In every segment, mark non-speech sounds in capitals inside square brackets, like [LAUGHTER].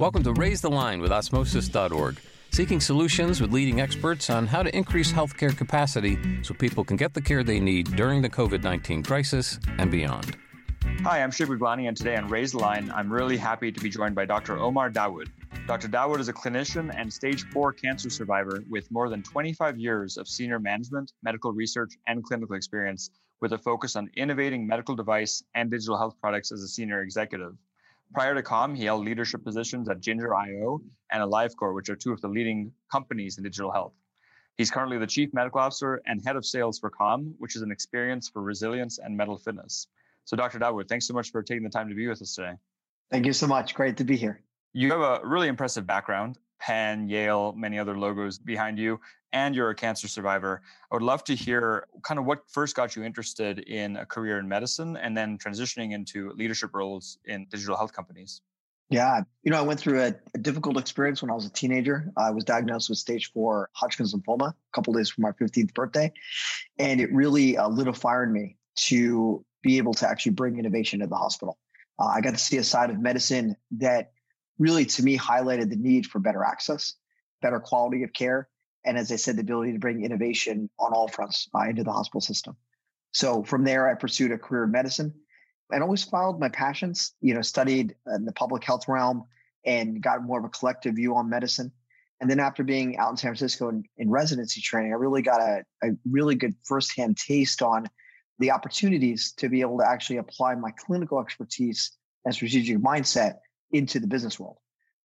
Welcome to Raise the Line with Osmosis.org, seeking solutions with leading experts on how to increase healthcare capacity so people can get the care they need during the COVID 19 crisis and beyond. Hi, I'm Shiv Gaglani, and today on Raise the Line, I'm really happy to be joined by Dr. Omar Dawood. Dr. Dawood is a clinician and stage four cancer survivor with more than 25 years of senior management, medical research, and clinical experience with a focus on innovating medical device and digital health products as a senior executive. Prior to Calm, he held leadership positions at Ginger.io and AliveCor, which are two of the leading companies in digital health. He's currently the chief medical officer and head of sales for Calm, which is an experience for resilience and mental fitness. So, Dr. Dawood, thanks so much for taking the time to be with us today. Thank you so much. Great to be here. You have a really impressive background. Penn, Yale, many other logos behind you, and you're a cancer survivor. I would love to hear kind of what first got you interested in a career in medicine and then transitioning into leadership roles in digital health companies. Yeah. You know, I went through a, a difficult experience when I was a teenager. I was diagnosed with stage four Hodgkin's lymphoma a couple days from my 15th birthday. And it really uh, lit a fire in me to be able to actually bring innovation to the hospital. Uh, I got to see a side of medicine that really to me highlighted the need for better access, better quality of care, and as I said, the ability to bring innovation on all fronts uh, into the hospital system. So from there, I pursued a career in medicine and always followed my passions. You know, studied in the public health realm and got more of a collective view on medicine. And then after being out in San Francisco in, in residency training, I really got a, a really good firsthand taste on the opportunities to be able to actually apply my clinical expertise and strategic mindset into the business world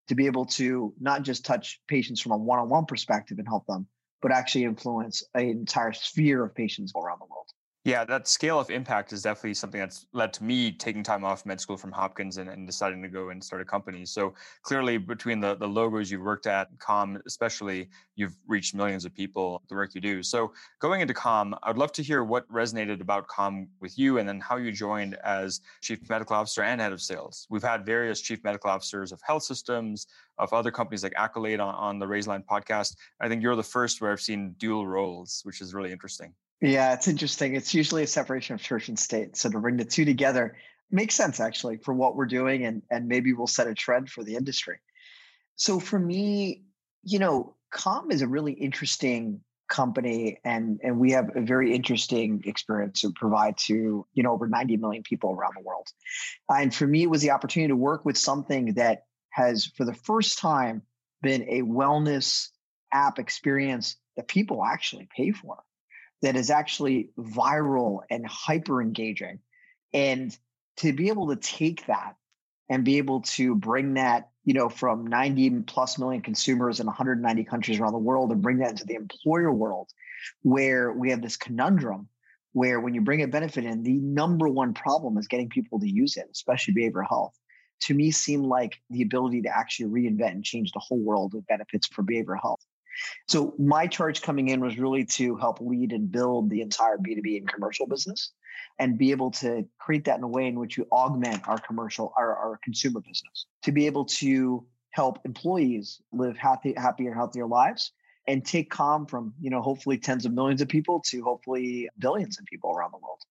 to be able to not just touch patients from a one-on-one perspective and help them, but actually influence an entire sphere of patients around the world. Yeah, that scale of impact is definitely something that's led to me taking time off med school from Hopkins and, and deciding to go and start a company. So clearly, between the, the logos you've worked at, Calm especially, you've reached millions of people, the work you do. So going into Calm, I'd love to hear what resonated about Calm with you and then how you joined as chief medical officer and head of sales. We've had various chief medical officers of health systems, of other companies like Accolade on, on the Raise Line podcast. I think you're the first where I've seen dual roles, which is really interesting. Yeah, it's interesting. It's usually a separation of church and state. So to bring the two together makes sense actually for what we're doing and and maybe we'll set a trend for the industry. So for me, you know, Calm is a really interesting company and and we have a very interesting experience to provide to you know over 90 million people around the world and for me it was the opportunity to work with something that has for the first time been a wellness app experience that people actually pay for that is actually viral and hyper engaging. And to be able to take that and be able to bring that, you know, from 90 plus million consumers in 190 countries around the world and bring that into the employer world where we have this conundrum where when you bring a benefit in, the number one problem is getting people to use it, especially behavioral health. To me, seemed like the ability to actually reinvent and change the whole world of benefits for behavioral health. So my charge coming in was really to help lead and build the entire B2B and commercial business and be able to create that in a way in which you augment our commercial, our, our consumer business to be able to help employees live happy, happier, healthier lives and take calm from, you know, hopefully tens of millions of people to hopefully billions of people around the world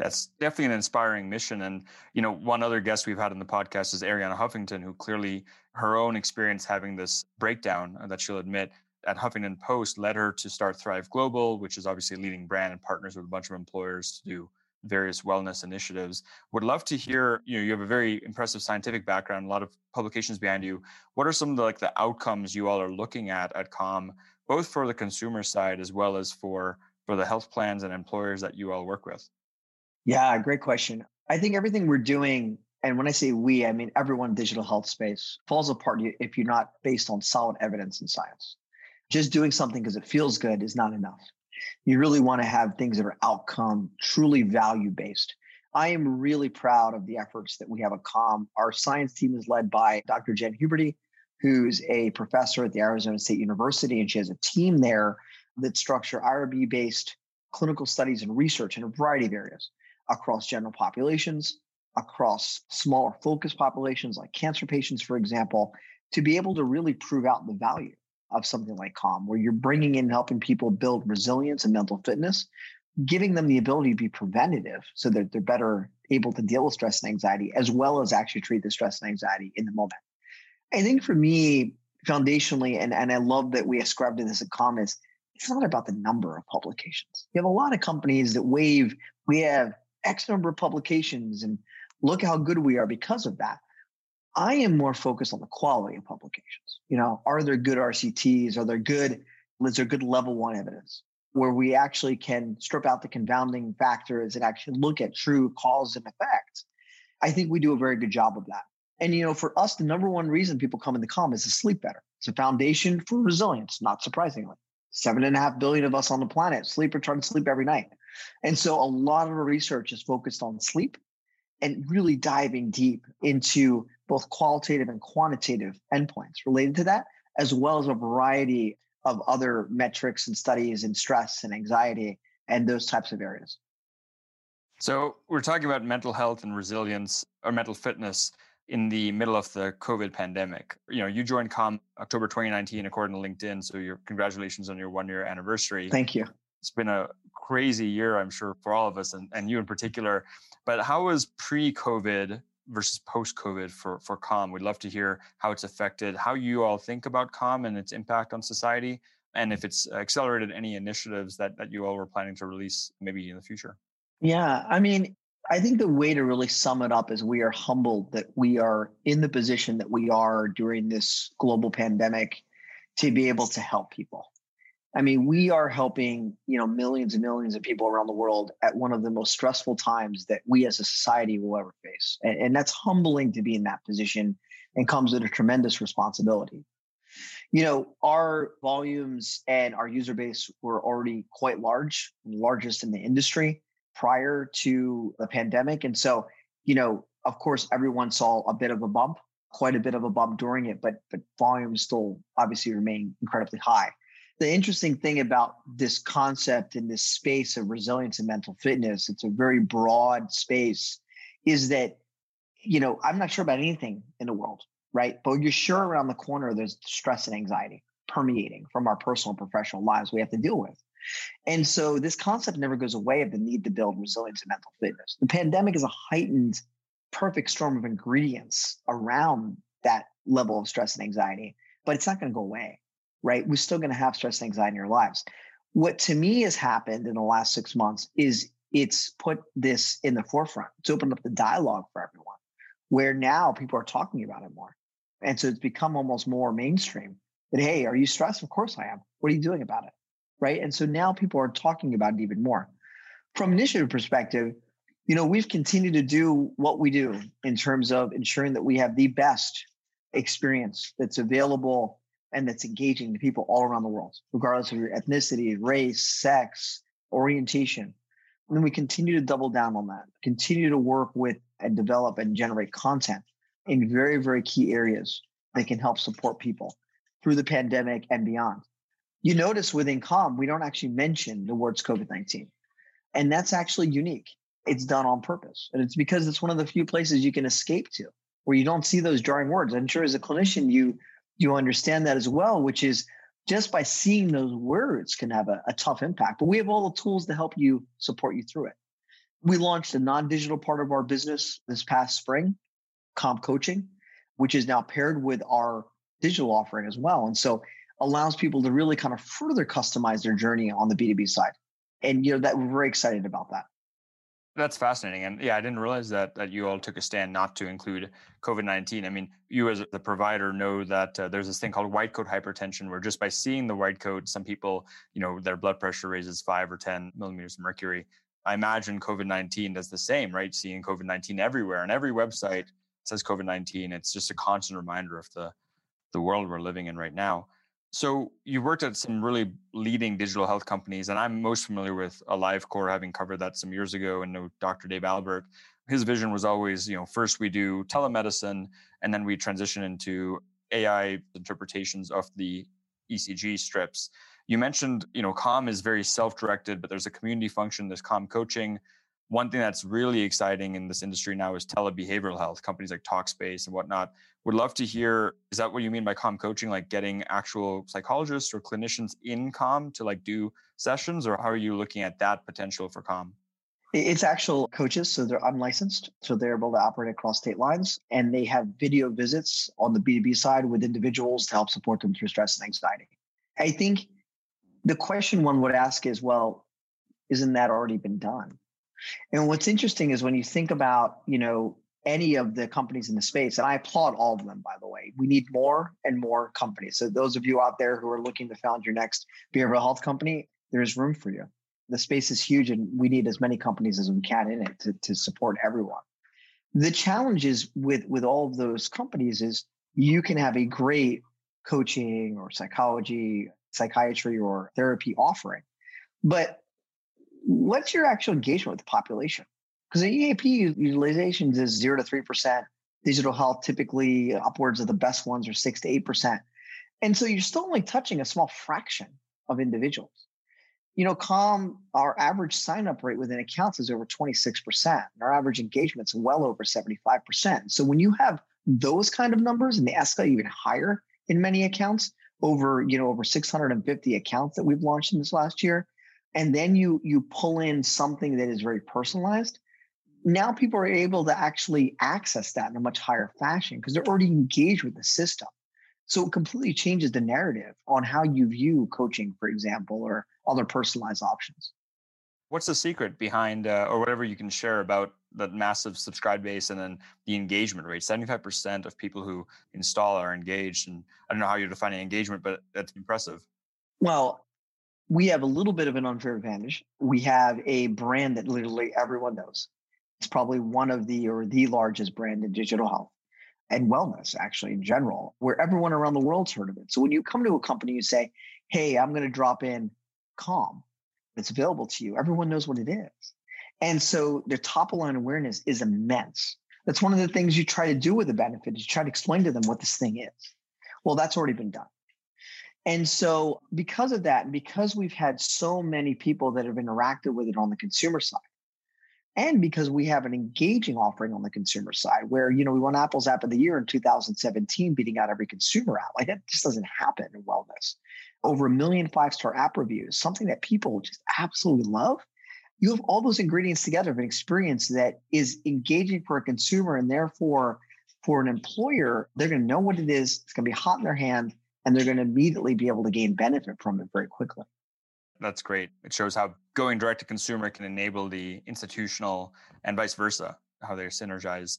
that's definitely an inspiring mission. And, you know, one other guest we've had in the podcast is Arianna Huffington, who clearly her own experience having this breakdown that she'll admit at Huffington Post led her to start Thrive Global, which is obviously a leading brand and partners with a bunch of employers to do various wellness initiatives. Would love to hear, you know, you have a very impressive scientific background, a lot of publications behind you. What are some of the like the outcomes you all are looking at at Calm, both for the consumer side as well as for for the health plans and employers that you all work with? Yeah, great question. I think everything we're doing, and when I say we, I mean everyone digital health space falls apart if you're not based on solid evidence and science. Just doing something because it feels good is not enough. You really want to have things that are outcome, truly value based. I am really proud of the efforts that we have at Calm. Our science team is led by Dr. Jen Huberty, who's a professor at the Arizona State University, and she has a team there that structure IRB based clinical studies and research in a variety of areas across general populations, across smaller focus populations like cancer patients, for example, to be able to really prove out the value of something like Calm, where you're bringing in helping people build resilience and mental fitness, giving them the ability to be preventative so that they're better able to deal with stress and anxiety, as well as actually treat the stress and anxiety in the moment. I think for me, foundationally, and, and I love that we ascribe to this at Calm is it's not about the number of publications. You have a lot of companies that wave, we have X number of publications and look how good we are because of that. I am more focused on the quality of publications. You know, are there good RCTs? Are there good, is there good level one evidence where we actually can strip out the confounding factors and actually look at true cause and effect? I think we do a very good job of that. And you know, for us, the number one reason people come in the Calm is to sleep better. It's a foundation for resilience, not surprisingly. Seven and a half billion of us on the planet sleep or try to sleep every night. And so a lot of our research is focused on sleep and really diving deep into both qualitative and quantitative endpoints related to that, as well as a variety of other metrics and studies and stress and anxiety and those types of areas. So, we're talking about mental health and resilience or mental fitness in the middle of the COVID pandemic. You know, you joined Calm October 2019, according to LinkedIn. So, your congratulations on your one year anniversary. Thank you. It's been a crazy year, I'm sure, for all of us and, and you in particular. But how was pre COVID versus post COVID for, for Calm? We'd love to hear how it's affected, how you all think about Calm and its impact on society, and if it's accelerated any initiatives that, that you all were planning to release maybe in the future. Yeah, I mean, I think the way to really sum it up is we are humbled that we are in the position that we are during this global pandemic to be able to help people. I mean, we are helping, you know, millions and millions of people around the world at one of the most stressful times that we as a society will ever face. And, and that's humbling to be in that position and comes with a tremendous responsibility. You know, our volumes and our user base were already quite large, largest in the industry prior to the pandemic. And so, you know, of course, everyone saw a bit of a bump, quite a bit of a bump during it, but but volumes still obviously remain incredibly high. The interesting thing about this concept in this space of resilience and mental fitness, it's a very broad space, is that, you know, I'm not sure about anything in the world, right? But you're sure around the corner there's stress and anxiety permeating from our personal and professional lives we have to deal with. And so this concept never goes away of the need to build resilience and mental fitness. The pandemic is a heightened, perfect storm of ingredients around that level of stress and anxiety, but it's not going to go away, right? We're still going to have stress and anxiety in our lives. What to me has happened in the last six months is it's put this in the forefront. It's opened up the dialogue for everyone, where now people are talking about it more. And so it's become almost more mainstream that, hey, are you stressed? Of course I am. What are you doing about it? right? And so now people are talking about it even more. From initiative perspective, you know, we've continued to do what we do in terms of ensuring that we have the best experience that's available and that's engaging to people all around the world, regardless of your ethnicity, race, sex, orientation. And then we continue to double down on that, continue to work with and develop and generate content in very, very key areas that can help support people through the pandemic and beyond you notice within Calm, we don't actually mention the words COVID 19. And that's actually unique. It's done on purpose. And it's because it's one of the few places you can escape to where you don't see those jarring words. I'm sure as a clinician, you you understand that as well, which is just by seeing those words can have a, a tough impact. But we have all the tools to help you support you through it. We launched a non-digital part of our business this past spring, Calm coaching, which is now paired with our digital offering as well. And so allows people to really kind of further customize their journey on the B2B side. And you know that we're very excited about that. That's fascinating. And yeah, I didn't realize that that you all took a stand not to include COVID-19. I mean, you as the provider know that uh, there's this thing called white coat hypertension where just by seeing the white coat, some people, you know, their blood pressure raises 5 or 10 millimeters of mercury. I imagine COVID-19 does the same, right? Seeing COVID-19 everywhere and every website says COVID-19. It's just a constant reminder of the the world we're living in right now. So you worked at some really leading digital health companies, and I'm most familiar with AliveCor, having covered that some years ago, and know Dr. Dave Albert. His vision was always, you know, first we do telemedicine, and then we transition into AI interpretations of the ECG strips. You mentioned, you know, Calm is very self-directed, but there's a community function. There's Calm coaching one thing that's really exciting in this industry now is telebehavioral health companies like talkspace and whatnot would love to hear is that what you mean by Calm coaching like getting actual psychologists or clinicians in Calm to like do sessions or how are you looking at that potential for Calm It's actual coaches, so they're unlicensed, so they're able to operate across state lines, and they have video visits on the B2B side with individuals to help support them through stress and anxiety. I think the question one would ask is, well, isn't that already been done? And what's interesting is when you think about, you know, any of the companies in the space, and I applaud all of them, by the way. We need more and more companies. So those of you out there who are looking to found your next behavioral health company, there's room for you. The space is huge, and we need as many companies as we can in it to, to support everyone. The challenge is with with all of those companies is you can have a great coaching or psychology, psychiatry, or therapy offering, but what's your actual engagement with the population? Because the EAP utilizations is zero to three percent. Digital health typically upwards of the best ones are six to eight percent, and so you're still only touching a small fraction of individuals. You know, Calm, our average sign up rate within accounts is over 26%. And our average engagement's well over 75%. So when you have those kind of numbers and they escalate even higher in many accounts, over, you know, over 650 accounts that we've launched in this last year, and then you you pull in something that is very personalized, now people are able to actually access that in a much higher fashion because they're already engaged with the system. So it completely changes the narrative on how you view coaching, for example, or other personalized options. What's the secret behind, uh, or whatever you can share about that massive subscribe base and then the engagement rate? 75% of people who install are engaged. And I don't know how you're defining engagement, but that's impressive. Well, we have a little bit of an unfair advantage. We have a brand that literally everyone knows. It's probably one of the or the largest brand in digital health and wellness, actually, in general, where everyone around the world's heard of it. So when you come to a company, you say, Hey, I'm going to drop in Calm. It's available to you. Everyone knows what it is. And so the top line awareness is immense. That's one of the things you try to do with a benefit is you try to explain to them what this thing is. Well, that's already been done. And so because of that, and because we've had so many people that have interacted with it on the consumer side, and because we have an engaging offering on the consumer side where you know we won apple's app of the year in 2017 beating out every consumer app [LAUGHS] like that just doesn't happen in wellness. Over a million five star app reviews something that people just absolutely love. You have all those ingredients together of an experience that is engaging for a consumer and therefore for an employer they're going to know what it is it's going to be hot in their hand and they're going to immediately be able to gain benefit from it very quickly that's great. It shows how going direct to consumer can enable the institutional and vice versa, how they're synergized.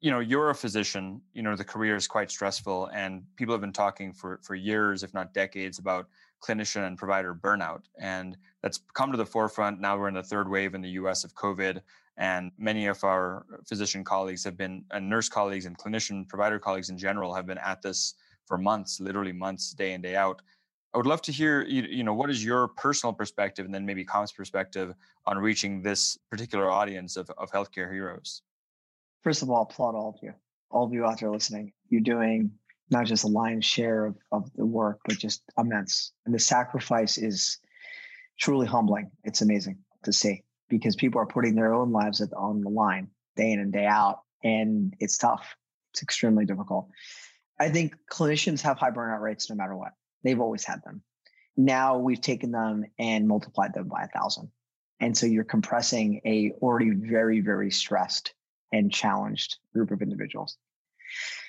You know, you're a physician, you know, the career is quite stressful and people have been talking for for years, if not decades, about clinician and provider burnout. And that's come to the forefront. Now we're in the third wave in the US of COVID. And many of our physician colleagues have been, and nurse colleagues and clinician provider colleagues in general have been at this for months, literally months, day in, day out. I would love to hear, you know, what is your personal perspective and then maybe Calm's perspective on reaching this particular audience of, of healthcare heroes? First of all, applaud all of you, all of you out there listening. You're doing not just a lion's share of, of the work, but just immense. And the sacrifice is truly humbling. It's amazing to see because people are putting their own lives on the line day in and day out. And it's tough. It's extremely difficult. I think clinicians have high burnout rates no matter what. They've always had them. Now we've taken them and multiplied them by a thousand. And so you're compressing a already very, very stressed and challenged group of individuals.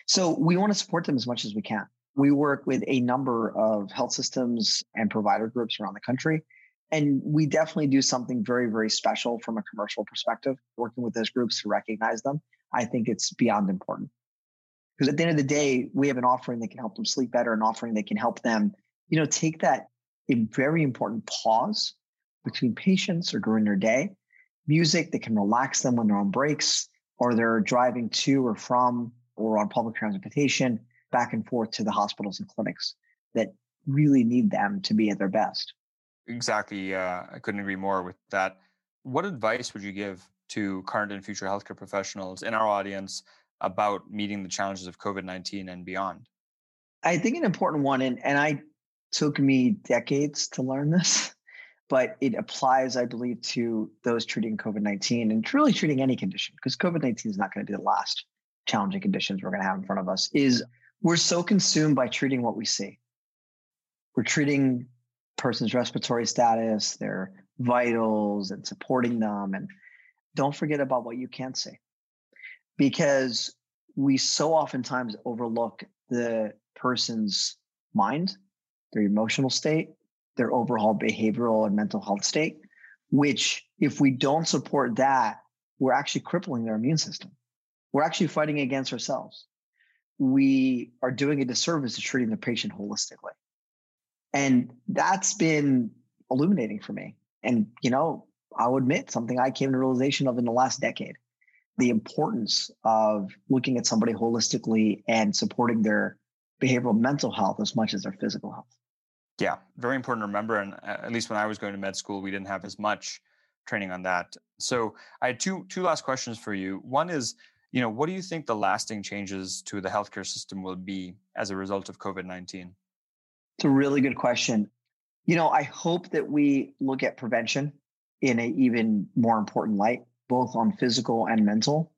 So we want to support them as much as we can. We work with a number of health systems and provider groups around the country. And we definitely do something very, very special from a commercial perspective, working with those groups to recognize them. I think it's beyond important. Because at the end of the day, we have an offering that can help them sleep better, an offering that can help them, you know, take that a very important pause between patients or during their day, music that can relax them when they're on breaks or they're driving to or from or on public transportation back and forth to the hospitals and clinics that really need them to be at their best. Exactly. Uh, I couldn't agree more with that. What advice would you give to current and future healthcare professionals in our audience about meeting the challenges of COVID 19 and beyond? I think an important one, and, and I took me decades to learn this, [LAUGHS] but it applies, I believe, to those treating COVID 19 and truly treating any condition, because COVID 19 is not going to be the last challenging conditions we're going to have in front of us, is we're so consumed by treating what we see. We're treating person's respiratory status, their vitals, and supporting them. And don't forget about what you can't see because we so oftentimes overlook the person's mind, their emotional state, their overall behavioral and mental health state, which, if we don't support that, we're actually crippling their immune system. We're actually fighting against ourselves. We are doing a disservice to treating the patient holistically. And that's been illuminating for me. And, you know, I'll admit something I came to realization of in the last decade the importance of looking at somebody holistically and supporting their behavioral mental health as much as their physical health. Yeah, very important to remember. And uh, at least when I was going to med school, we didn't have as much training on that. So I had two two last questions for you. One is, you know, what do you think the lasting changes to the healthcare system will be as a result of COVID nineteen? It's a really good question. You know, I hope that we look at prevention in an even more important light, both on physical and mental.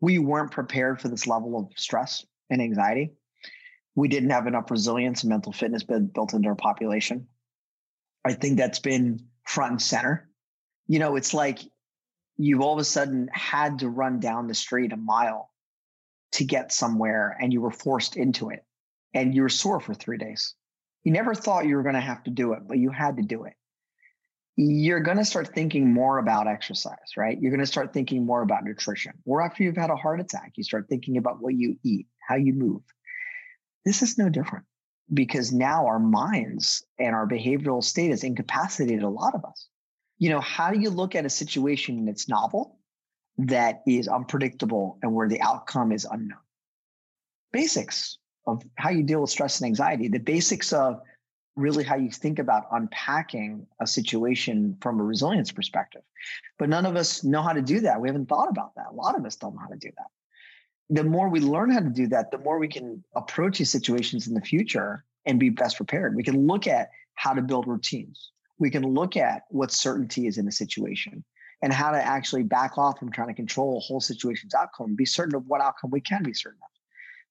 We weren't prepared for this level of stress and anxiety. We didn't have enough resilience and mental fitness built into our population. I think that's been front and center. You know, it's like you've all of a sudden had to run down the street a mile to get somewhere and you were forced into it and you were sore for three days. You never thought you were going to have to do it, but you had to do it. You're going to start thinking more about exercise, right? You're going to start thinking more about nutrition. Or after you've had a heart attack, you start thinking about what you eat, how you move. This is no different because now our minds and our behavioral state has incapacitated a lot of us. You know, how do you look at a situation that's novel, that is unpredictable, and where the outcome is unknown? Basics of how you deal with stress and anxiety, the basics of really how you think about unpacking a situation from a resilience perspective. But none of us know how to do that. We haven't thought about that. A lot of us don't know how to do that. The more we learn how to do that, the more we can approach these situations in the future and be best prepared. We can look at how to build routines. We can look at what certainty is in a situation and how to actually back off from trying to control a whole situation's outcome, be certain of what outcome we can be certain of.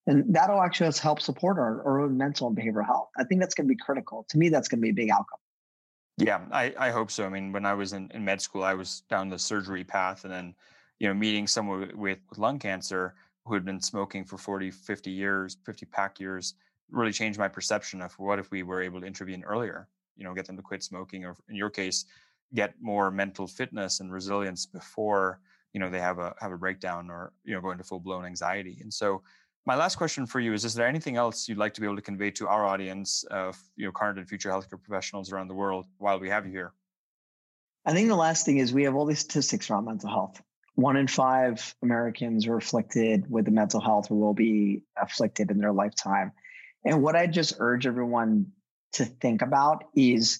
And that'll actually help support our, our own mental and behavioral health. I think that's going to be critical. To me, that's going to be a big outcome. Yeah, I, I hope so. I mean, when I was in, in med school, I was down the surgery path and then, you know, meeting someone with, with lung cancer who had been smoking for 40, 50 years, 50 pack years, really changed my perception of what if we were able to intervene earlier, you know, get them to quit smoking or in your case, get more mental fitness and resilience before, you know, they have a have a breakdown or, you know, go into full blown anxiety. And so my last question for you is: Is there anything else you'd like to be able to convey to our audience of you know current and future healthcare professionals around the world while we have you here? I think the last thing is we have all these statistics around mental health. One in five Americans are afflicted with the mental health or will be afflicted in their lifetime. And what I just urge everyone to think about is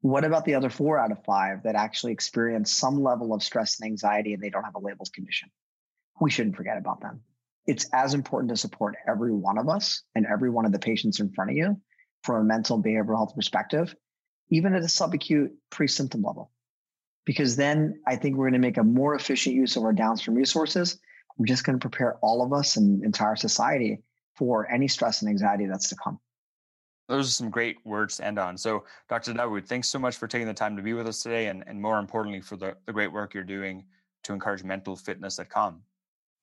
what about the other four out of five that actually experience some level of stress and anxiety and they don't have a labeled condition? We shouldn't forget about them it's as important to support every one of us and every one of the patients in front of you from a mental and behavioral health perspective, even at a subacute pre-symptom level. Because then I think we're going to make a more efficient use of our downstream resources. We're just going to prepare all of us and entire society for any stress and anxiety that's to come. Those are some great words to end on. So, Dr. Dawood, thanks so much for taking the time to be with us today and, and more importantly, for the, the great work you're doing to encourage mental fitness at Calm.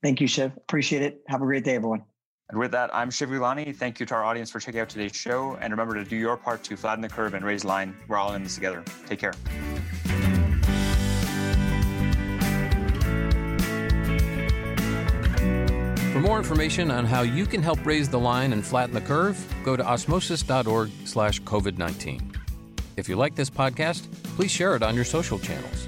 Thank you, Shiv. Appreciate it. Have a great day, everyone. And with that, I'm Shiv Gaglani. Thank you to our audience for checking out today's show. And remember to do your part to flatten the curve and raise the line. We're all in this together. Take care. For more information on how you can help raise the line and flatten the curve, go to osmosis.org slash COVID-19. If you like this podcast, please share it on your social channels.